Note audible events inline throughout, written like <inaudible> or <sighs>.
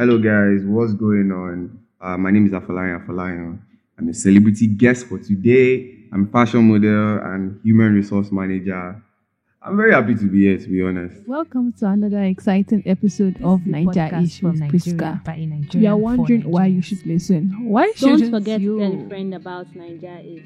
Hello, guys. What's going on? Uh, my name is Afalayan Afalayan. I'm a celebrity guest for today. I'm a fashion model and human resource manager. I'm very happy to be here, to be honest. Welcome to another exciting episode of the Niger podcast Issues from Nigeria Priska. You are wondering why you should listen. Why Don't shouldn't forget you? to tell a friend about Nigeria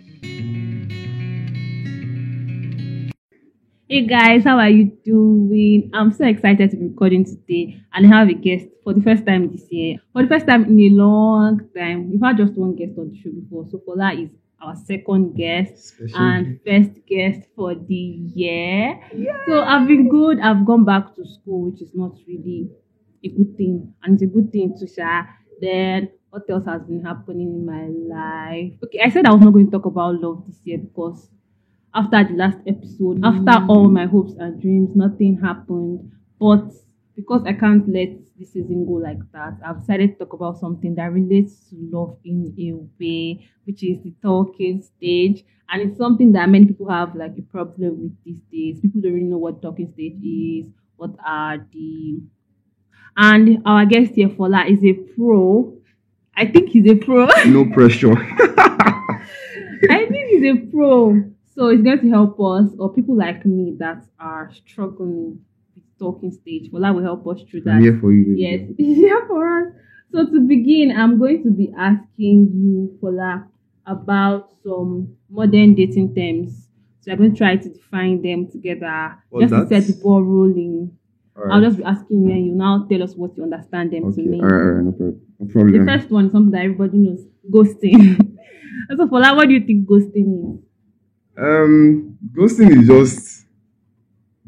Hey guys, how are you doing? I'm so excited to be recording today and I have a guest for the first time this year. For the first time in a long time. We've had just one guest on the show before. So Fola is our second guest Special and first guest for the year. So I've been good. I've gone back to school, which is not really a good thing. And it's a good thing to share. Then what else has been happening in my life? Okay, I said I was not going to talk about love this year because after the last episode, mm. after all my hopes and dreams, nothing happened. But because I can't let this season go like that, I've decided to talk about something that relates to love in a way, which is the talking stage. And it's something that many people have like a problem with these days. People don't really know what talking stage is, what are the and our guest here, Fola, is a pro. I think he's a pro. No pressure. <laughs> I think he's a pro. So it's going to help us, or people like me that are struggling with talking stage. Well, that will help us through that. I'm here for you. Yes, <laughs> here for us. So to begin, I'm going to be asking you, Fola, about some modern dating terms. So I'm going to try to define them together, What's just to set the ball rolling. All I'll just be asking you, and you now tell us what you understand them Okay. to mean. All right, all right. No, pro- no The first one is something that everybody knows: ghosting. <laughs> so, Fola, what do you think ghosting is? Um, ghosting is just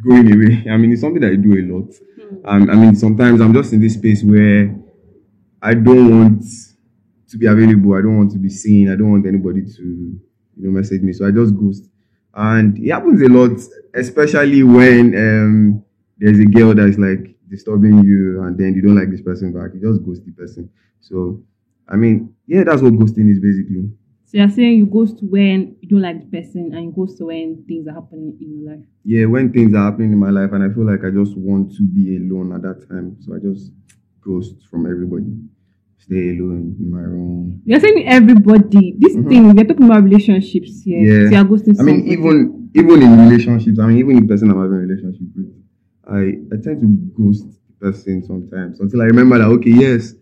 going away. I mean, it's something that I do a lot. Um, I mean, sometimes I'm just in this space where I don't want to be available. I don't want to be seen. I don't want anybody to, you know, message me. So I just ghost. And it happens a lot, especially when um, there's a girl that's like disturbing you and then you don't like this person back. You just ghost the person. So, I mean, yeah, that's what ghosting is basically. So you're saying you ghost when you don't like the person, and you ghost when things are happening in your life. yeah, when things are happening in my life and I feel like I just want to be alone at that time, so I just ghost from everybody, stay alone in my room. You're saying everybody. This Mhm. thing we're talking about relationships here. Yeah. So you're ghosting. I mean, somebody. even even in relationships, I mean, even the person I'm having a relationship with, I I tend to ghost the person sometimes until I remember that okay, yes,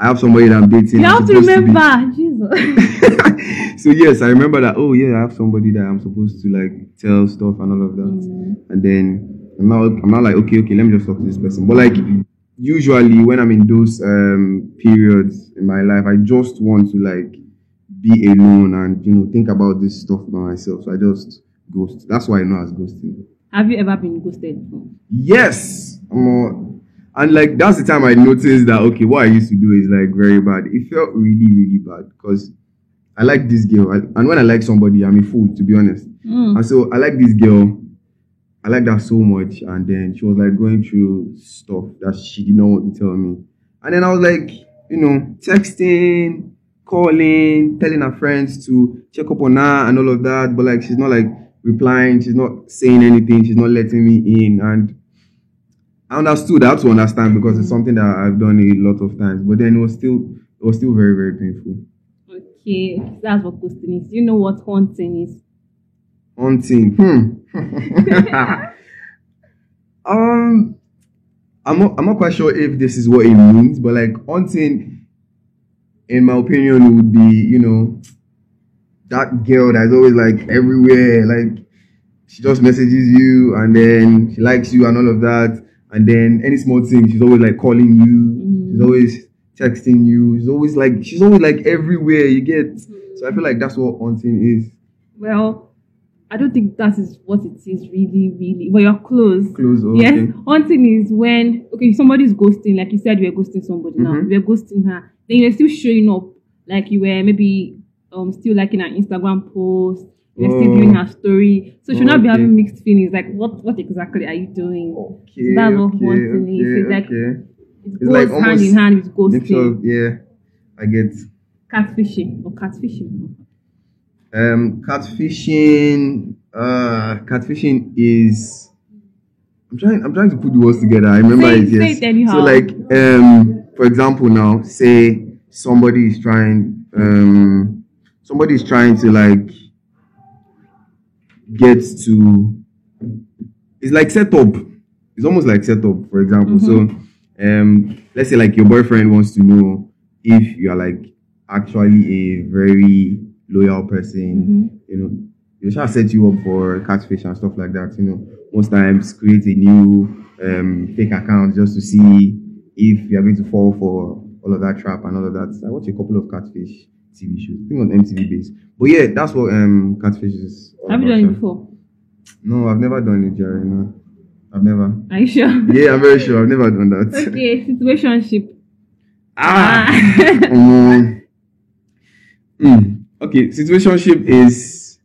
I have somebody that I'm dating. you I'm have to remember, Jesus. <laughs> so yes, I remember that. Oh yeah, I have somebody that I'm supposed to like tell stuff and all of that. Mm. And then I'm not, I'm now like okay, okay, let me just talk to this person. But like usually when I'm in those um periods in my life, I just want to like be alone and you know think about this stuff by myself. So I just ghost. That's why I know as ghosting. Have you ever been ghosted before? Yes. Um, and like that's the time I noticed that okay, what I used to do is like very bad. It felt really, really bad because I like this girl, I- and when I like somebody, I'm a fool to be honest. Mm. And so I like this girl. I like that so much. And then she was like going through stuff that she did not want to tell me. And then I was like, you know, texting, calling, telling her friends to check up on her and all of that. But like she's not like replying, she's not saying anything, she's not letting me in. And I understood, I had to understand because it's something that I've done a lot of times. But then it was still it was still very, very painful. Okay, that's what ghosting is. You know what haunting is? Haunting. Hmm. <laughs> um, I'm not. I'm not quite sure if this is what it means, but like haunting, in my opinion, would be you know that girl that's always like everywhere. Like she just messages you and then she likes you and all of that, and then any small thing, she's always like calling you. She's Mm. always texting you. She's always like she's always like everywhere. You get. So I feel like that's what haunting is. Well, I don't think that is what it is really, really. Well, you're close. Close. oh, Yes, okay. haunting is when okay somebody's ghosting, like you said, you were ghosting somebody now. Mhm. You were ghosting her. Then you're still showing up, like you were maybe um still liking her Instagram post. You're still Oh. viewing her story. So she should not be having mixed feelings. Like what what exactly are you doing? Okay, That's what okay, haunting is. okay, It's like- okay. It It's goes like hand in hand with ghosting. Of, yeah, I get. Catfishing or catfishing. Um, catfishing. Uh, catfishing is. I'm trying. I'm trying to put the words together. I remember Say it. Yes. it. So like, um, for example, now say somebody is trying, um, somebody is trying to like get to. It's like setup. It's almost like setup. For example, so um, let's say like your boyfriend wants to know if you are like actually a very loyal person. You know, they shall set you up for catfish and stuff like that. You know, most times create a new um, fake account just to see if you are going to fall for all of that trap and all of that. I watch a couple of catfish TV shows, I think on MTV base. But yeah, that's what um catfish is. all Have you about, done it before? No, I've never done it, Jerry. No, I've never. Are you sure? <laughs> Yeah, I'm very sure. I've never done that. Okay, situationship. Ah. <laughs> Um, mm, okay, situationship is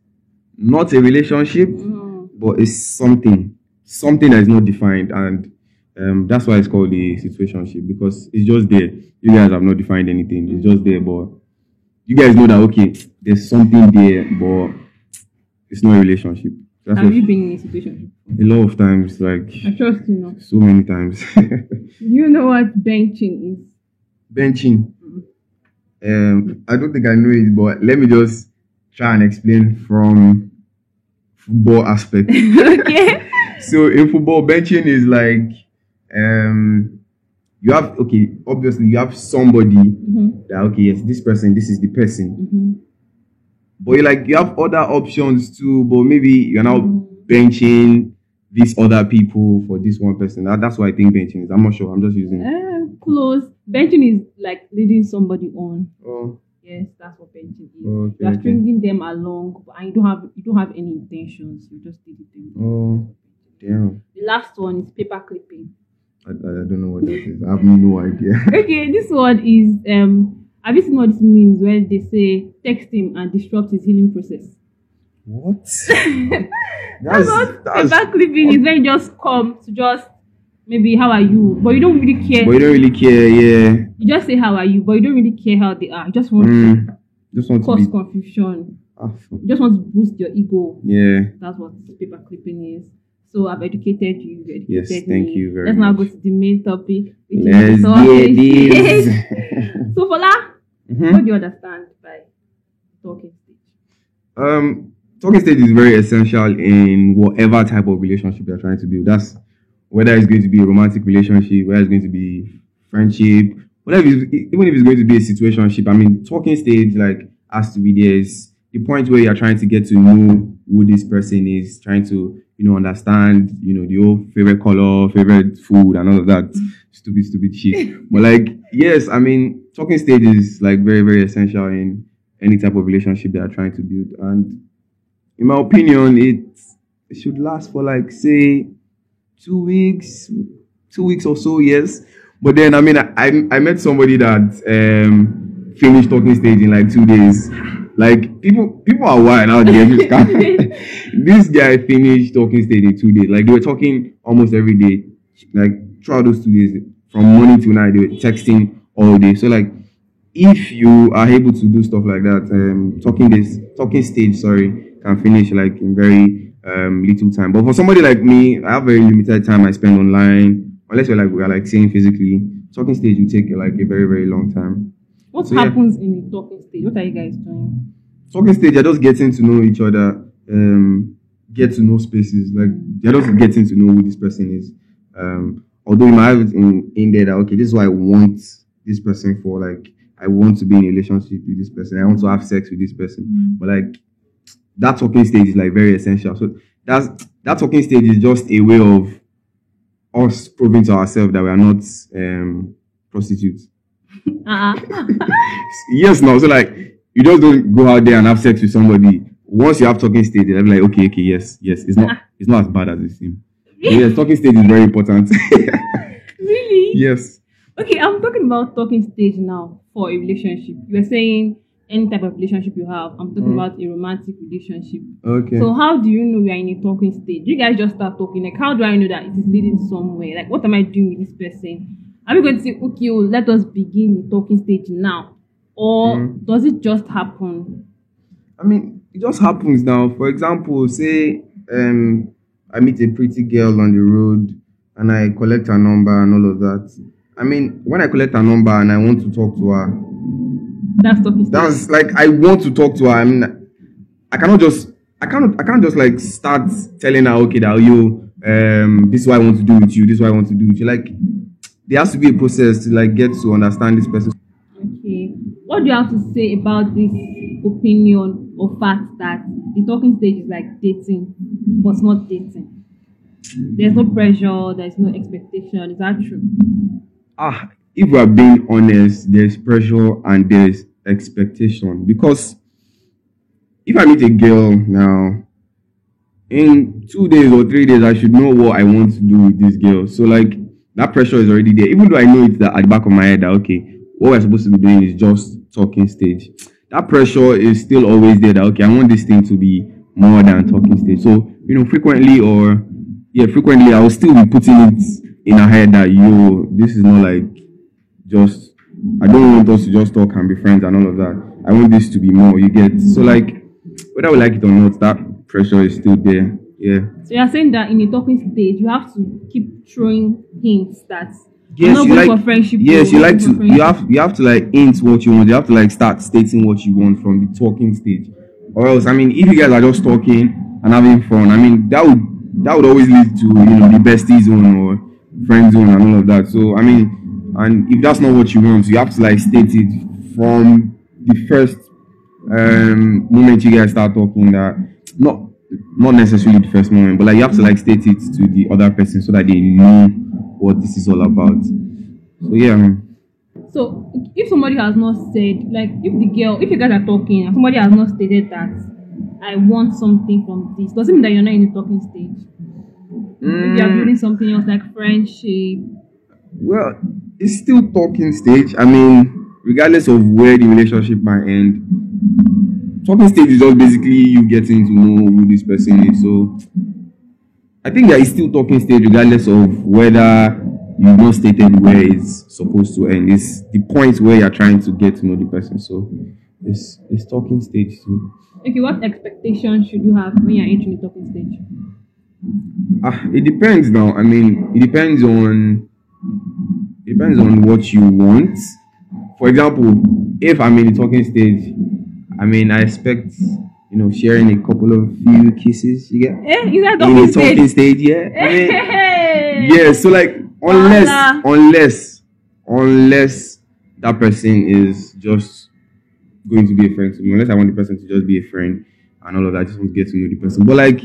not a relationship, Mm. but it's something, something that is not defined, and um, that's why it's called a situationship because it's just there. You guys have not defined anything; it's just there, but you guys know that okay, there's something there, but it's not a relationship. That's Have what, you been in a situation? a lot of times, like I trust you know. so many times. <laughs> Do you know what benching is? benching. Um, I don't think I know it, but let me just try and explain from football aspect. <laughs> okay. <laughs> so in football, benching is like um, you have okay, obviously you have somebody hmm that okay, yes, this person, this is the person, hmm but you like you have other options too, but maybe you're now Mhm. benching these other people for this one person. That, that's why I think benching is. I'm not sure. I'm just using. Uh, close. Benching is like leading somebody on. Oh, Yes, that's what benching is. Okay, are okay. stringing them along, and you don't have you don't have any intentions. You just lead them. oh, damn. The last one is paper clipping. I, I don't know what that is. I have no idea. <laughs> Okay, this one is um. Have you seen what this means when they say text him and disrupt his healing process? what? <laughs> That's what paper clipping is when you just come to just maybe how are you, but you don't really care. But you don't really care, yeah. You just say how are you, but you don't really care how they are. You just want Mm, just want to to cause be. confusion. Ah. You just want to boost your ego. yeah. That's what paper clipping is. So I've educated you. you've Yes, educated thank me. you very much. Let's now go to the main topic. Which Let's is get stage. <laughs> so Fola, Mhm. what do you understand by talking stage? Um, talking stage is very essential in whatever type of relationship you're trying to build. That's whether it's going to be a romantic relationship, whether it's going to be friendship, whatever, even if it's going to be a situationship. I mean, talking stage like has to be there. Is the point where you're trying to get to know who this person is, trying to you know understand, you know, the whole favorite color, favorite food, and all of that stupid, stupid shit. but like, yes, I mean, talking stage is like very, very essential in any type of relationship that are trying to build. And in my opinion, it, it should last for like say two weeks, two weeks or so, yes. But then I mean I I, I met somebody that um finished talking stage in like two days. Like people people are wild out there. This guy- <laughs> finished talking stage in two days. Like they were talking almost every day. Like throughout those two days, from morning to night, they were texting all day. So like if you are able to do stuff like that, um, talking this talking stage, sorry, can finish like in very um little time. But for somebody like me, I have very limited time I spend online. Unless we're like we are like seeing physically, talking stage will take like a very very long time. What So, yeah. happens in the talking stage? What are you guys doing? Talking stage, you're just getting to know each other, um, get to know spaces. Like you're just getting to know who this person is. Um, although you might have it in, in there that okay, this is what I want this person for. Like I want to be in a relationship with this person. I want to have sex with this person. But like that talking stage is like very essential. So that's that talking stage is just a way of us proving to ourselves that we are not um prostitutes. Uh-uh. <laughs> yes, no. So like you just don't go out there and have sex with somebody. Once you have talking stage, they'll be like, okay, okay, yes, yes. It's not it's not as bad as it seems. Yes, talking stage is very important. <laughs> really? yes. Okay, I'm talking about talking stage now for a relationship. You were saying any type of relationship you have. I'm talking Mm. about a romantic relationship. Okay. So how do you know we are in a talking stage? You guys just start talking. Like, how do I know that it is leading somewhere? Like, what am I doing with this person? Are we going to say, okay, oh, let us begin the talking stage now, or Mm. does it just happen? I mean, it just happens now. For example, say um, I meet a pretty girl on the road and I collect her number and all of that. I mean, when I collect her number and I want to talk to her, That's talking that's like I want to talk to her. I mean, I cannot just, I can't, I can't just like start telling her, okay, that you, um, this is what I want to do with you. This is what I want to do with you. Like, there has to be a process to like get to understand this person. Okay. What do you have to say about this opinion or fact that the talking stage is like dating, but not dating? There's no pressure, there's no expectation. Is that true? ah, if we are being honest, there's pressure and there's expectation because if I meet a girl now, in two days or three days, I should know what I want to do with this girl. So like that pressure is already there, even though I know it's that at the back of my head that okay, what we're supposed to be doing is just talking stage. That pressure is still always there. That okay, I want this thing to be more than talking stage. So you know, frequently or yeah, frequently I will still be putting it in her head that yo, this is not like just I don't want us to just talk and be friends and all of that. I want this to be more. You get so like whether we like it or not, that pressure is still there. Yeah. So you're saying that in a talking stage, you have to keep throwing hints that Yes, I'm not like for friendship. yes, you like to you have you have to like hint what you want. You have to like start stating what you want from the talking stage. Or else, I mean, if you guys are just talking and having fun, I mean that would that would always lead to you know the bestie zone or friend zone and all of that. So I mean, and if that's not what you want, you have to like state it from the first um moment you guys start talking that not not necessarily the first moment, but like you have to like state it to the other person so that they know what this is all about. So yeah. So if somebody has not said, like if the girl, if you guys are talking and somebody has not stated that I want something from this, doesn't mean that you're not in the talking stage. Maybe you're Mm, building something else like friendship. well, it's still talking stage. I mean, regardless of where the relationship might end, talking stage is just basically you getting to know who this person is. So I think that it's still talking stage regardless of whether you've not stated where it's supposed to end. It's the point where you're trying to get to know the person. So it's it's talking stage too. Okay, what expectations should you have when you're entering the talking stage? Ah, it depends now. I mean, it depends on it depends on what you want. For example, if I'm in the talking stage, I mean, I expect you know sharing a couple of few kisses. You get Eh, is that in talking a talking stage? stage, yeah. I mean, Hey! yeah. So like, unless Voila. unless unless that person is just going to be a friend to me, unless I want the person to just be a friend and all of that, I just want to get to know the person. But like,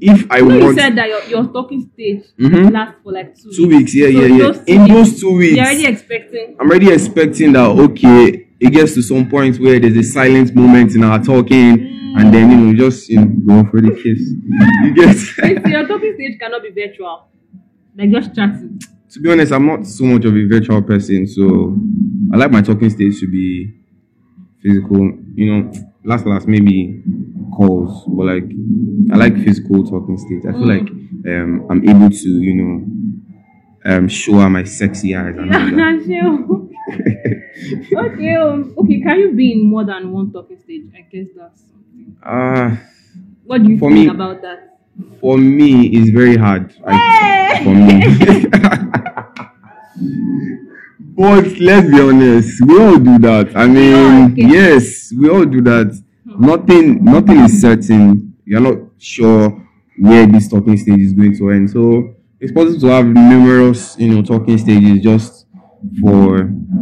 if I You, know you said that your, your talking stage Mhm. lasts for like two, two weeks, yeah, So yeah, yeah. In weeks, those two weeks, You're already expecting. I'm already expecting that okay, it gets to some point where there's a silent moment in our talking, and then you know, just you know, go for the kiss. You get <laughs> So your talking stage cannot be virtual. Like just chatting. to be honest, I'm not so much of a virtual person, so I like my talking stage to be physical. You know, last last maybe calls, but like I like physical talking stage. I feel Mm. like um I'm able to you know um show her my sexy eyes and all <laughs> that. <laughs> Okay, um, okay. Can you be in more than one talking stage? I guess that's something. Ah. What do you think me- about that? for me it's very hard like, for me <laughs> but let's be honest we all do that i mean Oh, okay. yes we all do that nothing nothing is certain you're not sure where this talking stage is going to end so it's possible to have numerous you know talking stages just for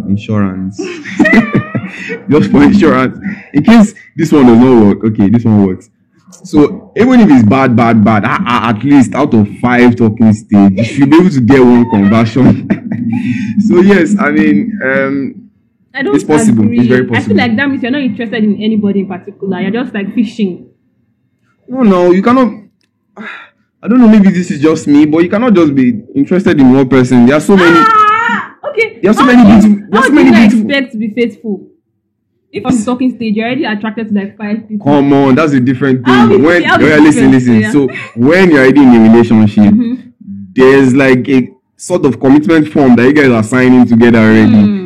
insurance <laughs> just for insurance in case this one does not work okay this one works so even if it's bad, bad, bad, at least out of five talking stage, you should be able to get one conversion. <laughs> so yes, I mean, um, I don't It's possible. Agree. It's very possible. I feel like that means you're not interested in anybody in particular. You're just like fishing. no, no, you cannot. <sighs> I don't know. Maybe this is just me, but you cannot just be interested in one person. There are so many. Ah. There are so How many you- beautiful- there are How so many beautiful- expect to be faithful? If on the talking stage, you're already attracted to like five people. Come on, that's a different thing. be- When yeah, listen, listen. yeah. So when you're already in a relationship, Mhm. there's like a sort of commitment form that you guys are signing together already. Hmm.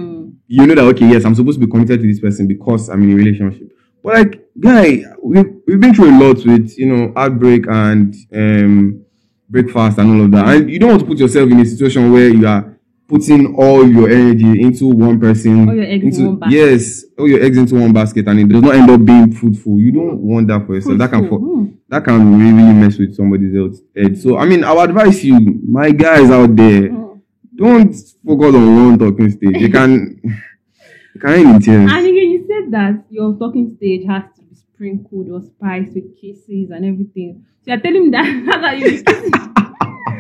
you know that okay, yes, I'm supposed to be committed to this person because I'm in a relationship. But like, guy, we've we've been through a lot with you know heartbreak and um breakfast and all of that, and you don't want to put yourself in a situation where you are putting all your energy into one person. All your eggs in one basket. Yes, all your eggs into one basket, and it does not end up being fruitful. You don't want that for yourself. That can for, hmm. that can really, mess with somebody's else head. So I mean, I would advise you, my guys out there, Hmm. don't focus on one talking stage. You can, <laughs> you can. And again, you said that your talking stage has to be sprinkled or spiced with kisses and everything. So you're telling me that <laughs> that's how you be <laughs> kissing.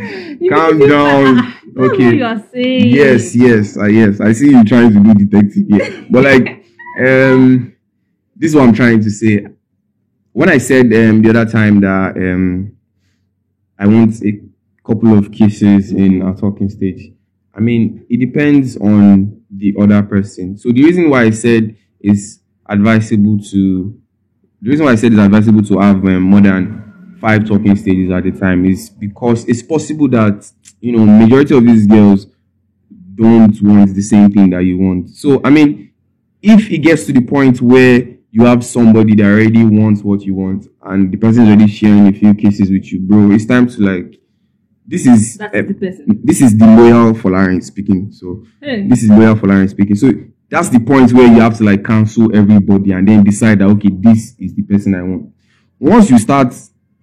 You be Calm down. Okay. what you are saying. Yes, yes, uh, yes. I see you trying to do detective here, but like, <laughs> um, this is what I'm trying to say. When I said um the other time that um I want a couple of kisses in our talking stage, I mean it depends on the other person. So the reason why I said is advisable to the reason why I said it's advisable to have um, more than five talking stages at a time is because it's possible that you know majority of these girls don't want the same thing that you want. So I mean, if it gets to the point where you have somebody that already wants what you want and the person is already sharing a few cases with you, bro, it's time to like this is eh, person. this is the loyal Folarin speaking. So Hey. this is loyal Folarin speaking. So that's the point where you have to like cancel everybody and then decide that okay, this is the person I want. Once you start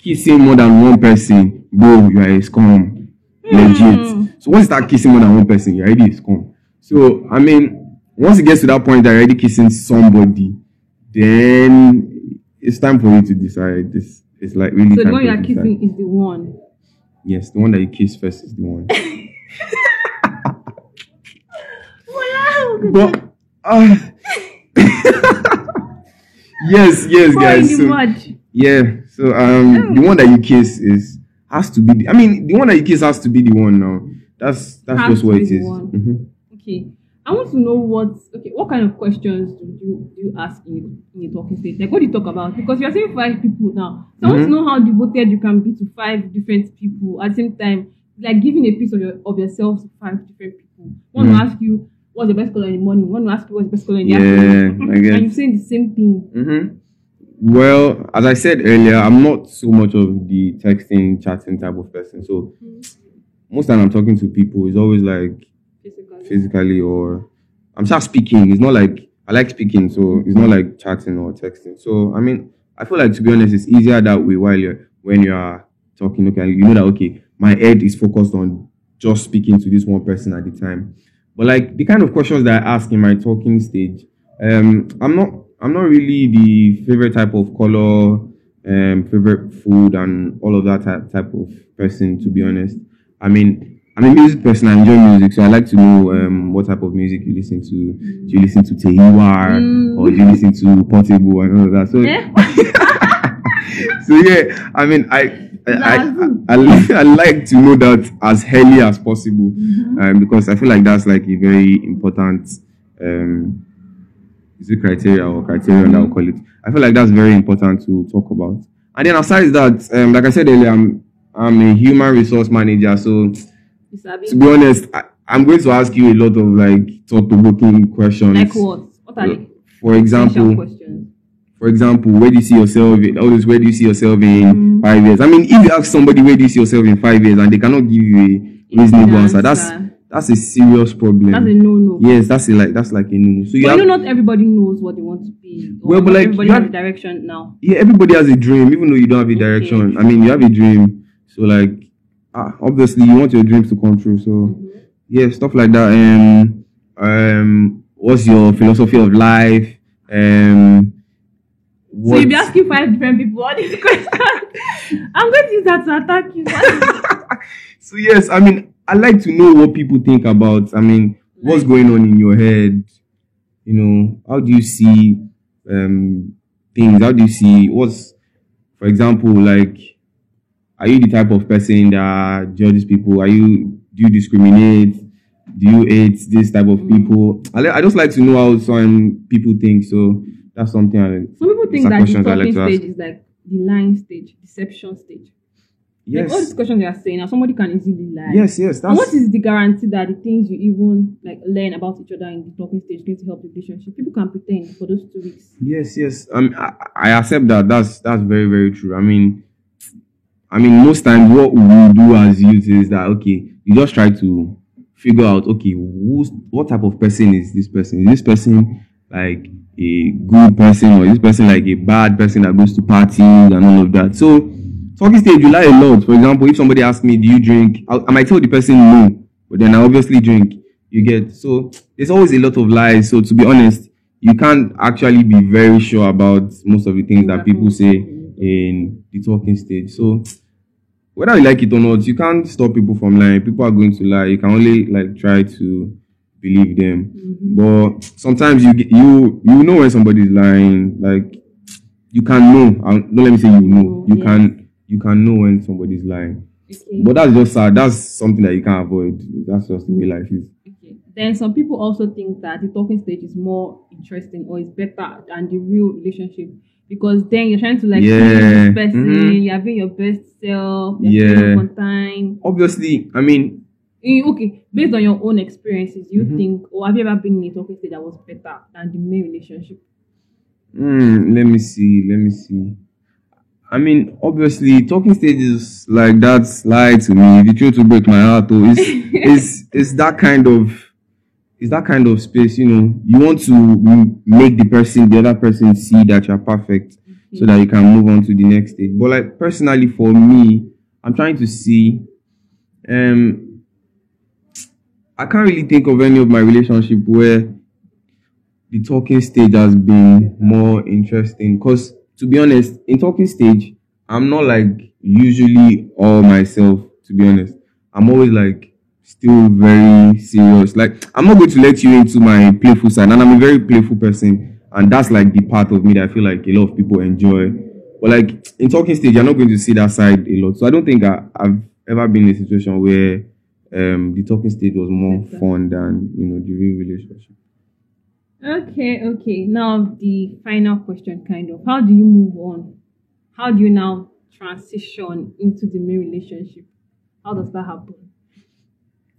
kissing more than one person, bro, you are a scum. Legit. So once you start kissing more than one person, you're already a scum. So I mean, once it gets to that point that you're already kissing somebody, then it's time for you to decide. This it's like really So the one for you you are decide. kissing is the one. Yes, the one that you kiss first is the one. <laughs> <laughs> But <laughs> uh, yes, yes, guys. So, yeah, so um, the one that you kiss is has to be. The, I mean, the one that you kiss has to be the one now. That's that's Has just to what it is. Mhm. Okay. I want to know what okay, what kind of questions do you do you ask in, in a talking stage? Like what do you talk about? Because you're saying five people now. So I want to Mhm. know how devoted you can be to five different people at the same time. Like giving a piece of your of yourself to five different people. One will Mhm. ask you what's the best color in the morning, one will ask you what's the best color in the Yeah, afternoon. <laughs> And you're saying the same thing. Mm-hmm. Well, as I said earlier, I'm not so much of the texting, chatting type of person. So most time I'm talking to people, it's always like Basically. physically or I'm just speaking. It's not like I like speaking, so it's not like chatting or texting. So I mean, I feel like to be honest, it's easier that way while you're when you are talking. Okay, you know that okay, my head is focused on just speaking to this one person at the time. But like the kind of questions that I ask in my talking stage, um, I'm not I'm not really the favorite type of color, um, favorite food and all of that type, type of person. To be honest, I mean. I'm a music person. I enjoy music, so I like to know um, what type of music you listen to. Do you listen to Tehiwar Mm. or do you listen to Portable and all of that? So, Eh? <laughs> so yeah, I mean, I I, I. I, <laughs> I like to know that as early as possible, Mm-hmm. um, because I feel like that's like a very important um, is it criteria or criterion that we'll call it. I feel like that's very important to talk about. And then aside that, um, like I said earlier, I'm I'm a human resource manager, so to be honest, I, I'm going to ask you a lot of like thought provoking questions. Like what? What are the For example, questions? for example, where do you see yourself? In, this, where do you see yourself in Mm. five years? I mean, if you ask somebody where do you see yourself in five years, and they cannot give you a reasonable answer, that's. That's a serious problem. That's a no-no. yes, that's a, like that's like a no. So you But have, you know, not everybody knows what they want to be. Well, but like, everybody you has a direction now. yeah, everybody has a dream, even though you don't have a Okay. direction. I mean, you have a dream, so like, ah, obviously, you want your dreams to come true. So Mm-hmm. yeah, stuff like that. Um, um, what's your philosophy of life? Um, So you'll be asking five different people all these <laughs> questions. I'm going to use that to attack you. <laughs> so yes, I mean, I like to know what people think about. I mean, what's going on in your head? You know, how do you see um things? How do you see what's, for example, like, are you the type of person that judges people? Are you do you discriminate? Do you hate this type of Mm. people? I, li- I just like to know how some people think. So that's something I Some people think that the like talking ask. stage is like the lying stage, deception stage. Like all these questions you are saying, now somebody can easily lie. yes, yes. And what That's is the guarantee that the things you even like learn about each other in the talking stage going to help the relationship? People can pretend for those two weeks. Yes, yes. Um, I, I accept that. That's that's very very true. I mean, I mean, most times what we do as youth is that okay, you just try to figure out okay who's what type of person is this person is this person like a good person or is this person like a bad person that goes to parties and all of that so talking stage you lie a lot for example if somebody asks me do you drink I, I might tell the person no but then i obviously drink you get so there's always a lot of lies so to be honest you can't actually be very sure about most of the things that people say in the talking stage so whether you like it or not, you can't stop people from lying. People are going to lie. You can only like try to believe them. Mm-hmm. But sometimes you get- you you know when somebody's lying. Like you can know. Don't let me say you know. You Yes. can you can know when somebody's lying. Okay. But that's just sad. That's something that you can't avoid. That's just the way life is. Okay. Then some people also think that the talking stage is more interesting or is better than the real relationship because then you're trying to like Yeah. person, Mhm. you're being your best self, you're yeah. On time. Obviously, I mean, Eh, Okay, based on your own experiences, you Mhm. think or have you ever been in a talking stage that was better than the main relationship? Hmm, let me see. Let me see. I mean, obviously, talking stages like that lie to me. If you try to break my heart. Though, is <laughs> is is that kind of is that kind of space. You know, you want to make the person, the other person, see that you're perfect, so that you can move on to the next stage. But like personally, for me, I'm trying to see. Um, I can't really think of any of my relationship where the talking stage has been more interesting because to be honest in talking stage i'm not like usually all myself to be honest. I'm always like still very serious. Like i'm not going to let you into my playful side and i'm a very playful person and that's like the part of me that i feel like a lot of people enjoy. But like in talking stage you're not going to see that side a lot. So i don't think I, i've ever been in a situation where um the talking stage was more fun than you know the real relationship Okay, okay. Now the final question, kind of. How do you move on? How do you now transition into the main relationship? How does that happen?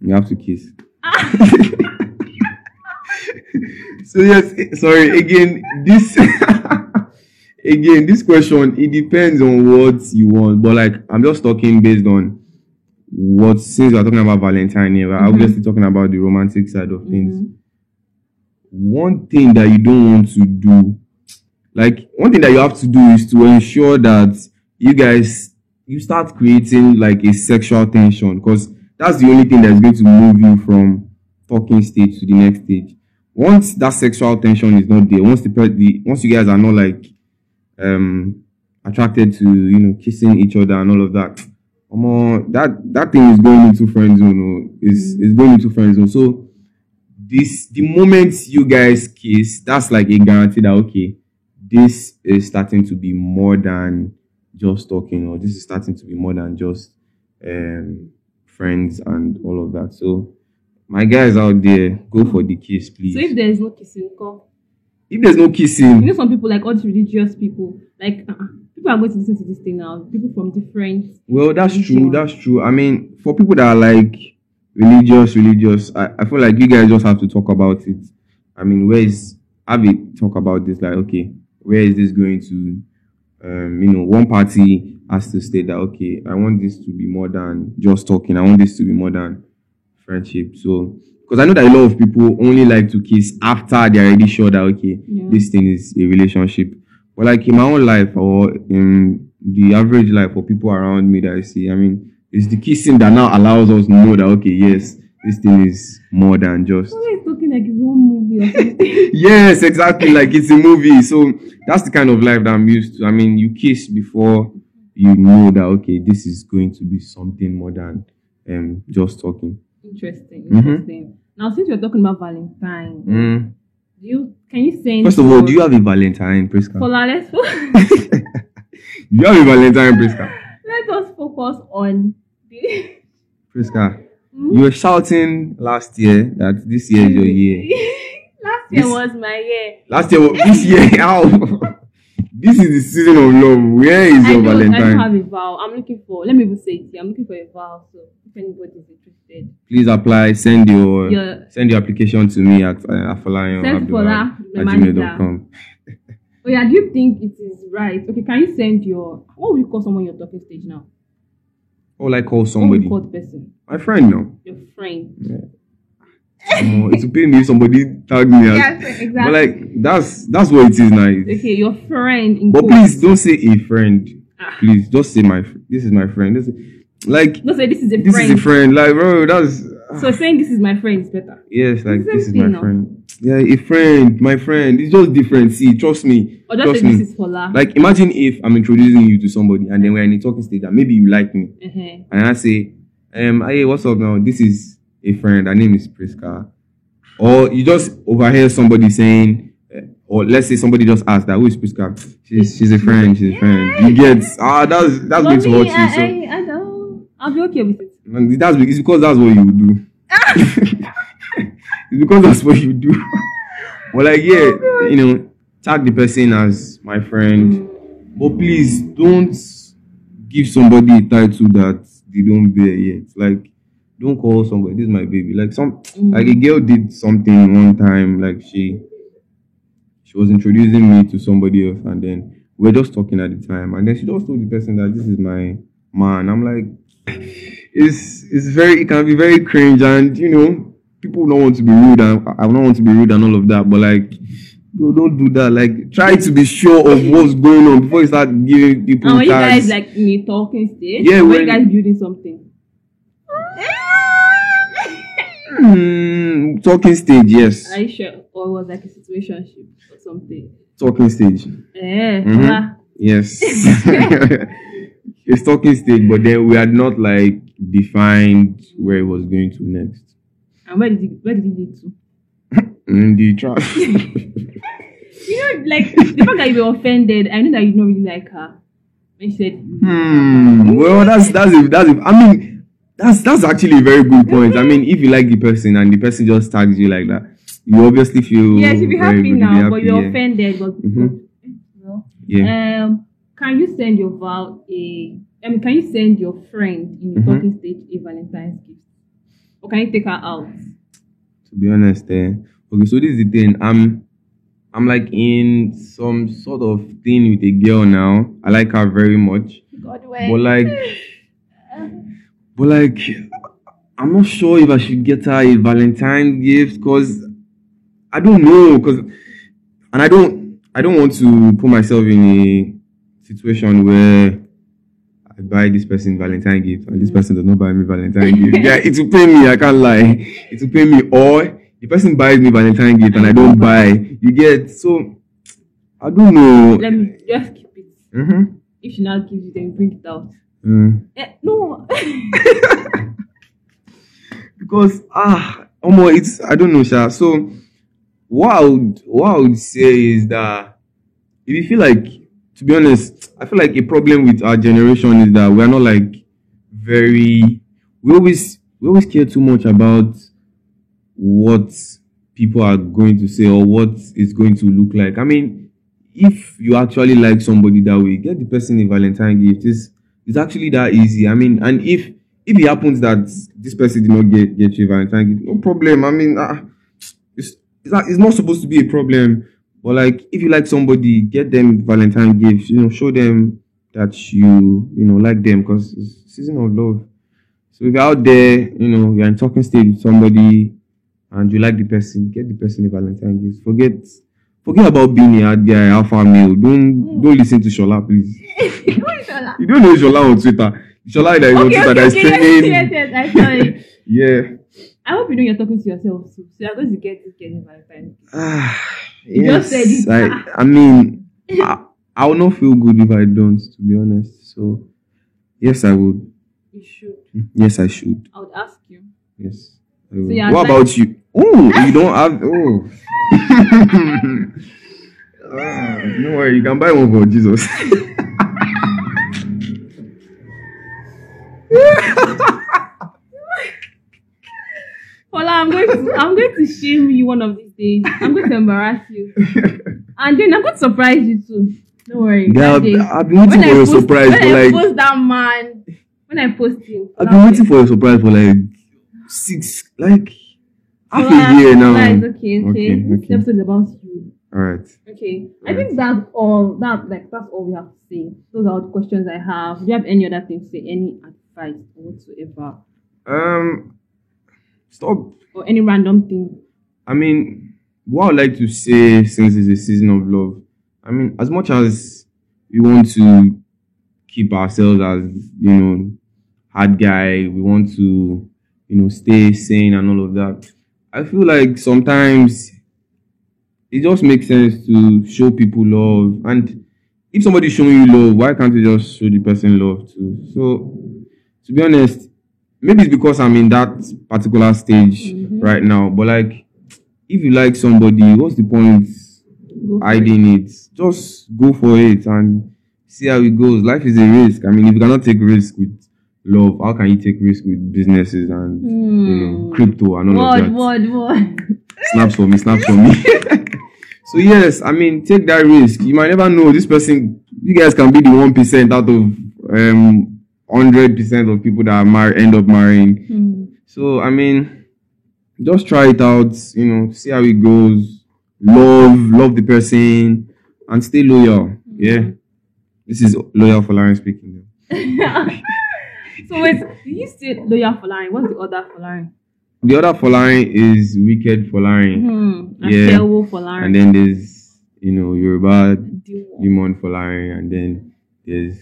You have to kiss. <laughs> so yes, sorry again. This <laughs> again, this question it depends on what you want, but like I'm just talking based on what since we're talking about Valentine here, we're Mhm. obviously talking about the romantic side of things. Mhm. One thing that you don't want to do, like one thing that you have to do is to ensure that you guys you start creating like a sexual tension because that's the only thing that's going to move you from talking stage to the next stage. Once that sexual tension is not there, once the, the once you guys are not like um attracted to you know kissing each other and all of that, um, that that thing is going into friend zone. oh, Is is going into friend zone. So this the moment you guys kiss, that's like a guarantee that okay, this is starting to be more than just talking, or this is starting to be more than just um friends and all of that. So my guys out there, go for the kiss, please. So if there is no kissing, come. if there's no kissing, You know, some people like all these religious people, like uh, people are going to listen to this thing now. People from different. well, that's true. That's true. I mean, for people that are like religious, religious, I, I feel like you guys just have to talk about it. I mean, where is have talk about this? Like, okay, where is this going to? Um, you know, one party has to state that okay, I want this to be more than just talking. I want this to be more than friendship. So, because I know that a lot of people only like to kiss after they're already sure that okay, Yeah. this thing is a relationship. But like in my own life or in the average life for people around me that I see, I mean, it's the kissing that now allows us to know that okay, yes, this thing is more than just. Talking like his own movie or something. <laughs> Yes, exactly. Like it's a movie. So that's the kind of life that I'm used to. I mean, you kiss before you know that okay, this is going to be something more than um just talking. interesting, Mhm. interesting. Now, since we're talking about Valentine, Mm. do you can you say First of all, do you have a Valentine, let's do you have a Valentine, Priska? <laughs> focus on the <laughs> Priska, Hmm? you were shouting last year that this year is your year. <laughs> Last year This- was my year. Last year, this year, <laughs> how? this is the season of love. Where is I your don't, I don't Valentine? have a vow. I'm looking for. Let me even say it here. I'm looking for a vow. So if anybody is interested, Please apply. Send your Yeah. send your application to me at uh, afolayan Send Abdullah Fola, the at gmail.com. oh yeah, do you think it is right? Okay, can you send your what will you call someone you're talking stage now? Or like call somebody. call person? My friend, no. Your friend. Yeah. Oh, it will pay me if somebody tag me as. Yes, exactly. But like that's that's what it is now. okay, your friend. But quotes. please don't say a friend. Ah. Please just say my. This is my friend. This is, like Don't say this is a this friend. is a friend. Like bro, that's So saying this is my friend is better. yes. Like this is my now. friend. Yeah, a friend, my friend. It's just different. See, trust me. Or just trust say me. this is Fola. Like imagine if I'm introducing you to somebody and then we're in a talking stage and maybe you like me uh-huh. and I say, um, hey, what's up now? This is a friend. Her name is Priska. Or you just overhear somebody saying, uh, or let's say somebody just asked that who is Priska? She's she's a friend. She's a friend. You get ah that's that's going to Mommy, hurt you. So I, I, I don't. I'll be okay with it. And that's it's because that's what you do. <laughs> it's because that's what you do. but like yeah, you know, tag the person as my friend. But please don't give somebody a title that they don't bear yet. Like, don't call somebody this is my baby. Like some mm. like a girl did something one time, like she she was introducing me to somebody else and then we were just talking at the time and then she just told the person that this is my man. I'm like it's it's very it can be very cringe and you know people don't want to be rude and I don't want to be rude and all of that, but like no, don't do that. Like try to be sure of what's going on before you start giving people And when you guys like in a talking stage, Yeah, when, when- you guys building something. Hmm, talking stage, yes. Are you sure? Or it was like a situationship or something? Talking stage. Eh, Mhm. Yes. <laughs> it's talking stage, but then we are not like defined where it was going to next. And where did it where did it lead to? In the trash. <laughs> <laughs> You know, like the fact that you were offended, I know that you don't really like her. And she said hmm. Well, that's that's if that's if I mean that's that's actually a very good point. I mean, if you like the person and the person just tags you like that, you obviously feel Yeah, she'll be happy good, you'll be now, but you're yeah. offended. But Mhm. know. Yeah. Um, can you send your val a? I mean, can you send your friend in the Mhm. talking stage a Valentine's gift, or can you take her out? to be honest, eh. Okay, so this is the thing. I'm I'm like in some sort of thing with a girl now. I like her very much. God But like <laughs> but like I'm not sure if I should get her a Valentine's gift because I don't know because and I don't I don't want to put myself in a situation where I buy this person Valentine gift and this person does not buy me Valentine gift. Yeah, it will pay me, I can't lie. It will pay me or the person buys me Valentine gift and I don't buy. You get so I don't know. Let me just keep it. Mm-hmm. If she now gives you, then bring it out. Mm. Eh, no. <laughs> because ah almost it's I don't know, Sha. So what I would what I would say is that if you feel like to be honest, I feel like a problem with our generation is that we're not like very we always we always care too much about what people are going to say or what it's going to look like. I mean, if you actually like somebody that way, get the person a Valentine gift. It's it's actually that easy. I mean, and if if it happens that this person did not get get you a Valentine gift, no problem. I mean, ah, it's it's not, it's not supposed to be a problem. But like, if you like somebody, get them Valentine gifts. You know, show them that you you know like them because it's season of love. So if you're out there, you know, you're in talking stage with somebody and you like the person, get the person a Valentine gift. Forget forget about being a guy, alpha male. Don't hmm. don't listen to Shola, please. <laughs> You don't know Shola on Twitter. Shola that is on Twitter okay, that is okay, yes, yes, yes, I saw it. Yeah. I hope you know you're talking to yourself too. So you're going to get this getting Valentine's. <sighs> <sighs> <sighs> <laughs> Ah, just said it. I, I mean, I, I will not feel good if I don't, to be honest. So, yes, I would. You should. Yes, I should. I would ask you. Yes. You're what like- about you? Oh, you don't have. Oh. <laughs> Ah, no worry, you can buy one for Jesus. <laughs> <laughs> Paula, I'm going to I'm going to shame you one of these days. I'm going to embarrass you. <laughs> And then I'm going to surprise you too. Don't worry. Yeah, I've, been waiting for post- surprise when for I post that man, when I post him. I've been waiting for a surprise for like six, like half Paula, a year now. It's okay, okay. Okay, This okay. episode is about you. All right. Okay. I think that's all. That like that's all we have to say. Those are all the questions I have. Do you have any other thing to say? Any advice whatsoever? Um, stop. or any random thing. I mean, what I would like to say since it's a season of love, I mean, as much as we want to keep ourselves as, you know, hard guy, we want to, you know, stay sane and all of that. I feel like sometimes it just makes sense to show people love. And if somebody's showing you love, why can't you just show the person love too? So, to be honest, maybe it's because I'm in that particular stage right now. But like, if you like somebody, what's the point for it. hiding it? Just go for it and see how it goes. Life is a risk. I mean, if you cannot take risk with love, how can you take risk with businesses and you know Hmm. crypto and all of Word, that? word, word. snaps for me, snaps for me. <laughs> so yes, I mean, take that risk. You might never know this person. You guys can be the one percent out of um hundred percent of people that are mar- end up marrying. Hmm. So I mean, just try it out. You know, see how it goes. Love, love the person, and stay loyal. Yeah, this is loyal Folarin speaking. <laughs> so wait, you say loyal Folarin. What's the other Folarin? The other Folarin is wicked Folarin, Hmm. Yeah. Folarin. and then there's you know Yoruba Diwo. for Folarin, and then there's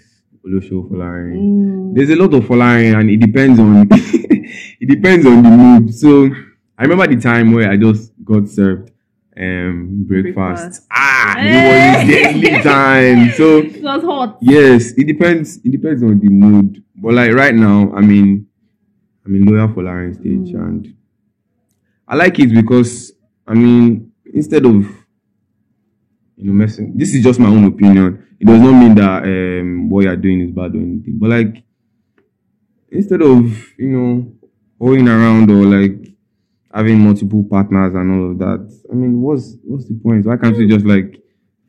Olosho Folarin. Hmm. There's a lot of Folarin, and it depends on <laughs> it depends on the mood. So I remember the time where I just got served um breakfast. Breakfast. Ah, Hey! it was deadly <laughs> time. So It was hot. yes, it depends. It depends on the mood. But like right now, I mean, I'm in loyal Folarin stage, Mm. and I like it because I mean, instead of you know messing, this is just my own opinion. It does not mean that um what you're doing is bad or anything. But like, instead of you know going around or like having multiple partners and all of that, I mean, what's what's the point? Why can't you just like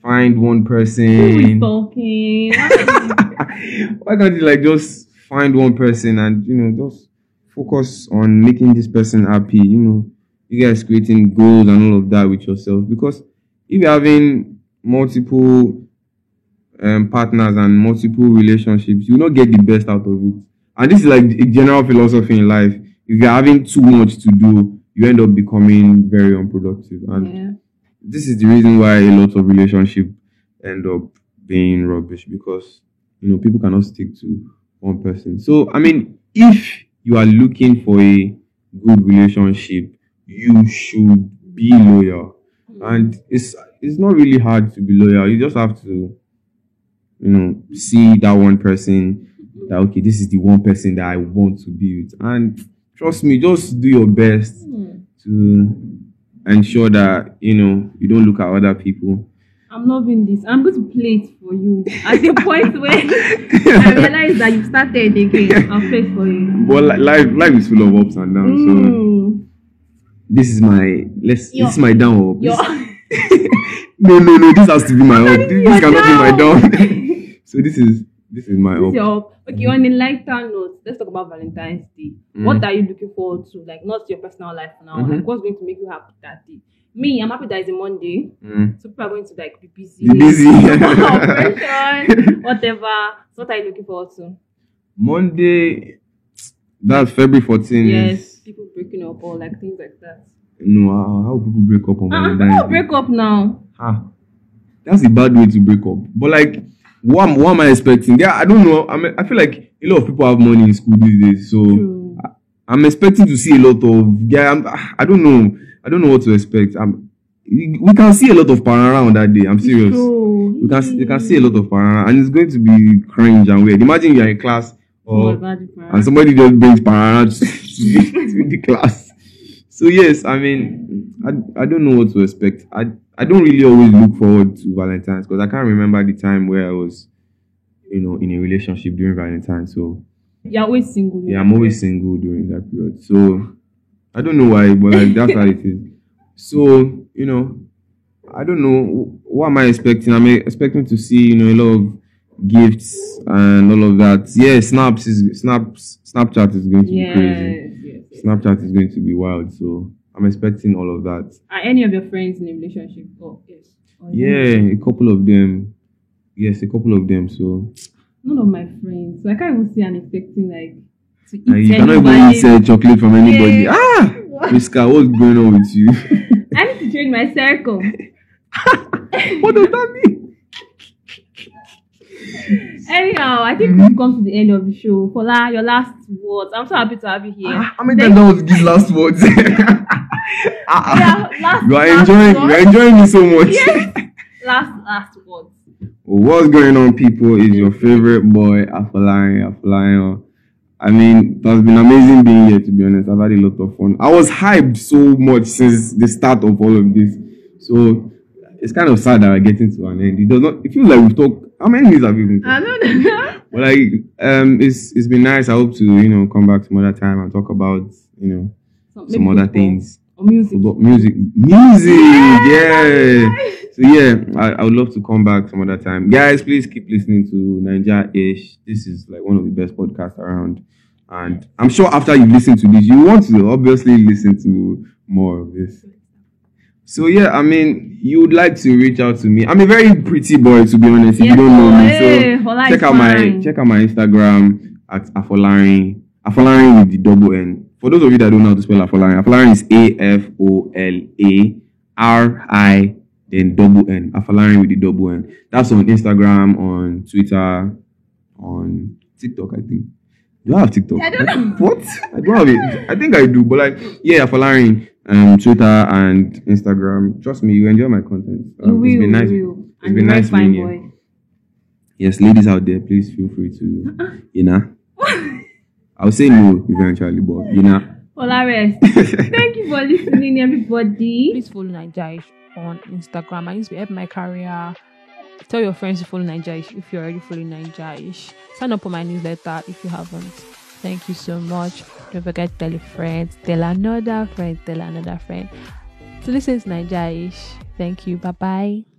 find one person? talking? <laughs> Why can't you like just find one person and you know just focus on making this person happy? You know, you guys creating goals and all of that with yourself. Because if you're having multiple um, partners and multiple relationships, you will not get the best out of it. And this is like a general philosophy in life. If you're having too much to do, you end up becoming very unproductive. And yeah. this is the reason why a lot of relationships end up being rubbish because you know people cannot stick to one person. So I mean, if you are looking for a good relationship, you should be loyal, and it's it's not really hard to be loyal. You just have to, you know, see that one person that okay, this is the one person that I want to be with, and trust me, just do your best Hmm. to ensure that you know you don't look at other people. I'm loving this. I'm going to play it for you. At the point where <laughs> I realize that you've started again, I'll play it for you. But li- life life is full of ups and downs. So Mm. This is my let's Your- this is my down up. Your, <laughs> no no no this has to be my up. This, this cannot be my down. down. <laughs> so this is this is my This up. your okay. On a lighter note, let's talk about Valentine's Day. Mm. What are you looking forward to? Like, not your personal life now. Mhm. Like, what's going to make you happy that day? Me, I'm happy that it's a Monday. Mm. So people are going to like be busy. Be busy. <laughs> Operation, whatever. So what are you looking forward to? Monday, that's February 14th. Yes, people breaking up or like things like that. No, how, how people break up on Uh, Valentine's Day? break up now. Ah, that's a bad way to break up. But like, what, am- what am I expecting? Yeah, I don't know. I mean, I feel like a lot of people have money in school these days, so True. I'm expecting to see a lot of yeah. I'm, I don't know. I don't know what to expect. I'm, we can see a lot of para on that day. I'm serious. True. We can we can see a lot of para, and it's going to be cringe and weird. Imagine you're in class Oh, or and somebody just brings para to <laughs> the class. So yes, I mean, I, I don't know what to expect. I I don't really always look forward to Valentine's because I can't remember the time where I was, you know, in a relationship during Valentine's. So You're always single. yeah, I'm always single during that period. So I don't know why, but like that's how it is. So you know, I don't know what am I expecting. I'm expecting to see you know a lot of gifts and all of that. Yeah, snaps is snaps Snapchat is going to be crazy. Snapchat is going to be wild. So I'm expecting all of that. Are any of your friends in a relationship? Oh, yes. Or Yeah, a couple of them. Yes, a couple of them. So None of my friends. So I can't even see and expecting like to eat and you cannot even eat uh, chocolate from anybody. Yeah. Ah, Miska, what's going on with you? <laughs> I need to change my circle. <laughs> what does that mean? <laughs> Anyhow, I think we've come to the end of the show. Fola, your last words. I'm so happy to have you here. Ah, How many times I was give last words? <laughs> Ah, ah. Yeah, last, you are last enjoying You are enjoying me so much. Yes. <laughs> Last, last words. What's going on, people? Is your favorite boy Afolayan Afolayan? I mean, it has been amazing being here. To be honest, I've had a lot of fun. I was hyped so much since the start of all of this, so it's kind of sad that we're getting to an end. It does not. It feels like we've talked. How many years have you been? I don't know. <laughs> But like, um, it's it's been nice. I hope to you know come back some other time and talk about you know some other things. Or music. About music, music, yeah. <laughs> So yeah, I, I would love to come back some other time. Guys, please keep listening to Nigerish. This is like one of the best podcasts around. And I'm sure after you listen to this, you want to obviously listen to more of this. So yeah, I mean, you would like to reach out to me. I'm a very pretty boy, to be honest. If you don't know me, hey, so Fola check out my check out my Instagram at Afolarin. Afolarin with the double N. For those of you that don't know how to spell Afolarin, Afolarin is A F O L A R I then double N. Afolarin with the double N. That's on Instagram, on Twitter, on TikTok, I think. Do I have TikTok? I don't know. What? I don't have it. I think I do, but like, yeah, Afolarin, um, Twitter and Instagram. Trust me, you enjoy my content. You Um, will, it's been nice. you will. It's And been you're nice fine being here. boy. Yes, ladies out there, please feel free to, <laughs> you know. I'll say no eventually, but you know. Fola rest. <laughs> Thank you for listening, everybody. Please follow Nigerish on Instagram. I used to help my career. Tell your friends to follow Nigerish if you're already following Nigerish. Sign up for my newsletter if you haven't. Thank you so much. Don't forget to tell a friend, tell another friend, tell another friend. So this is Nigerish. Thank you. Bye bye.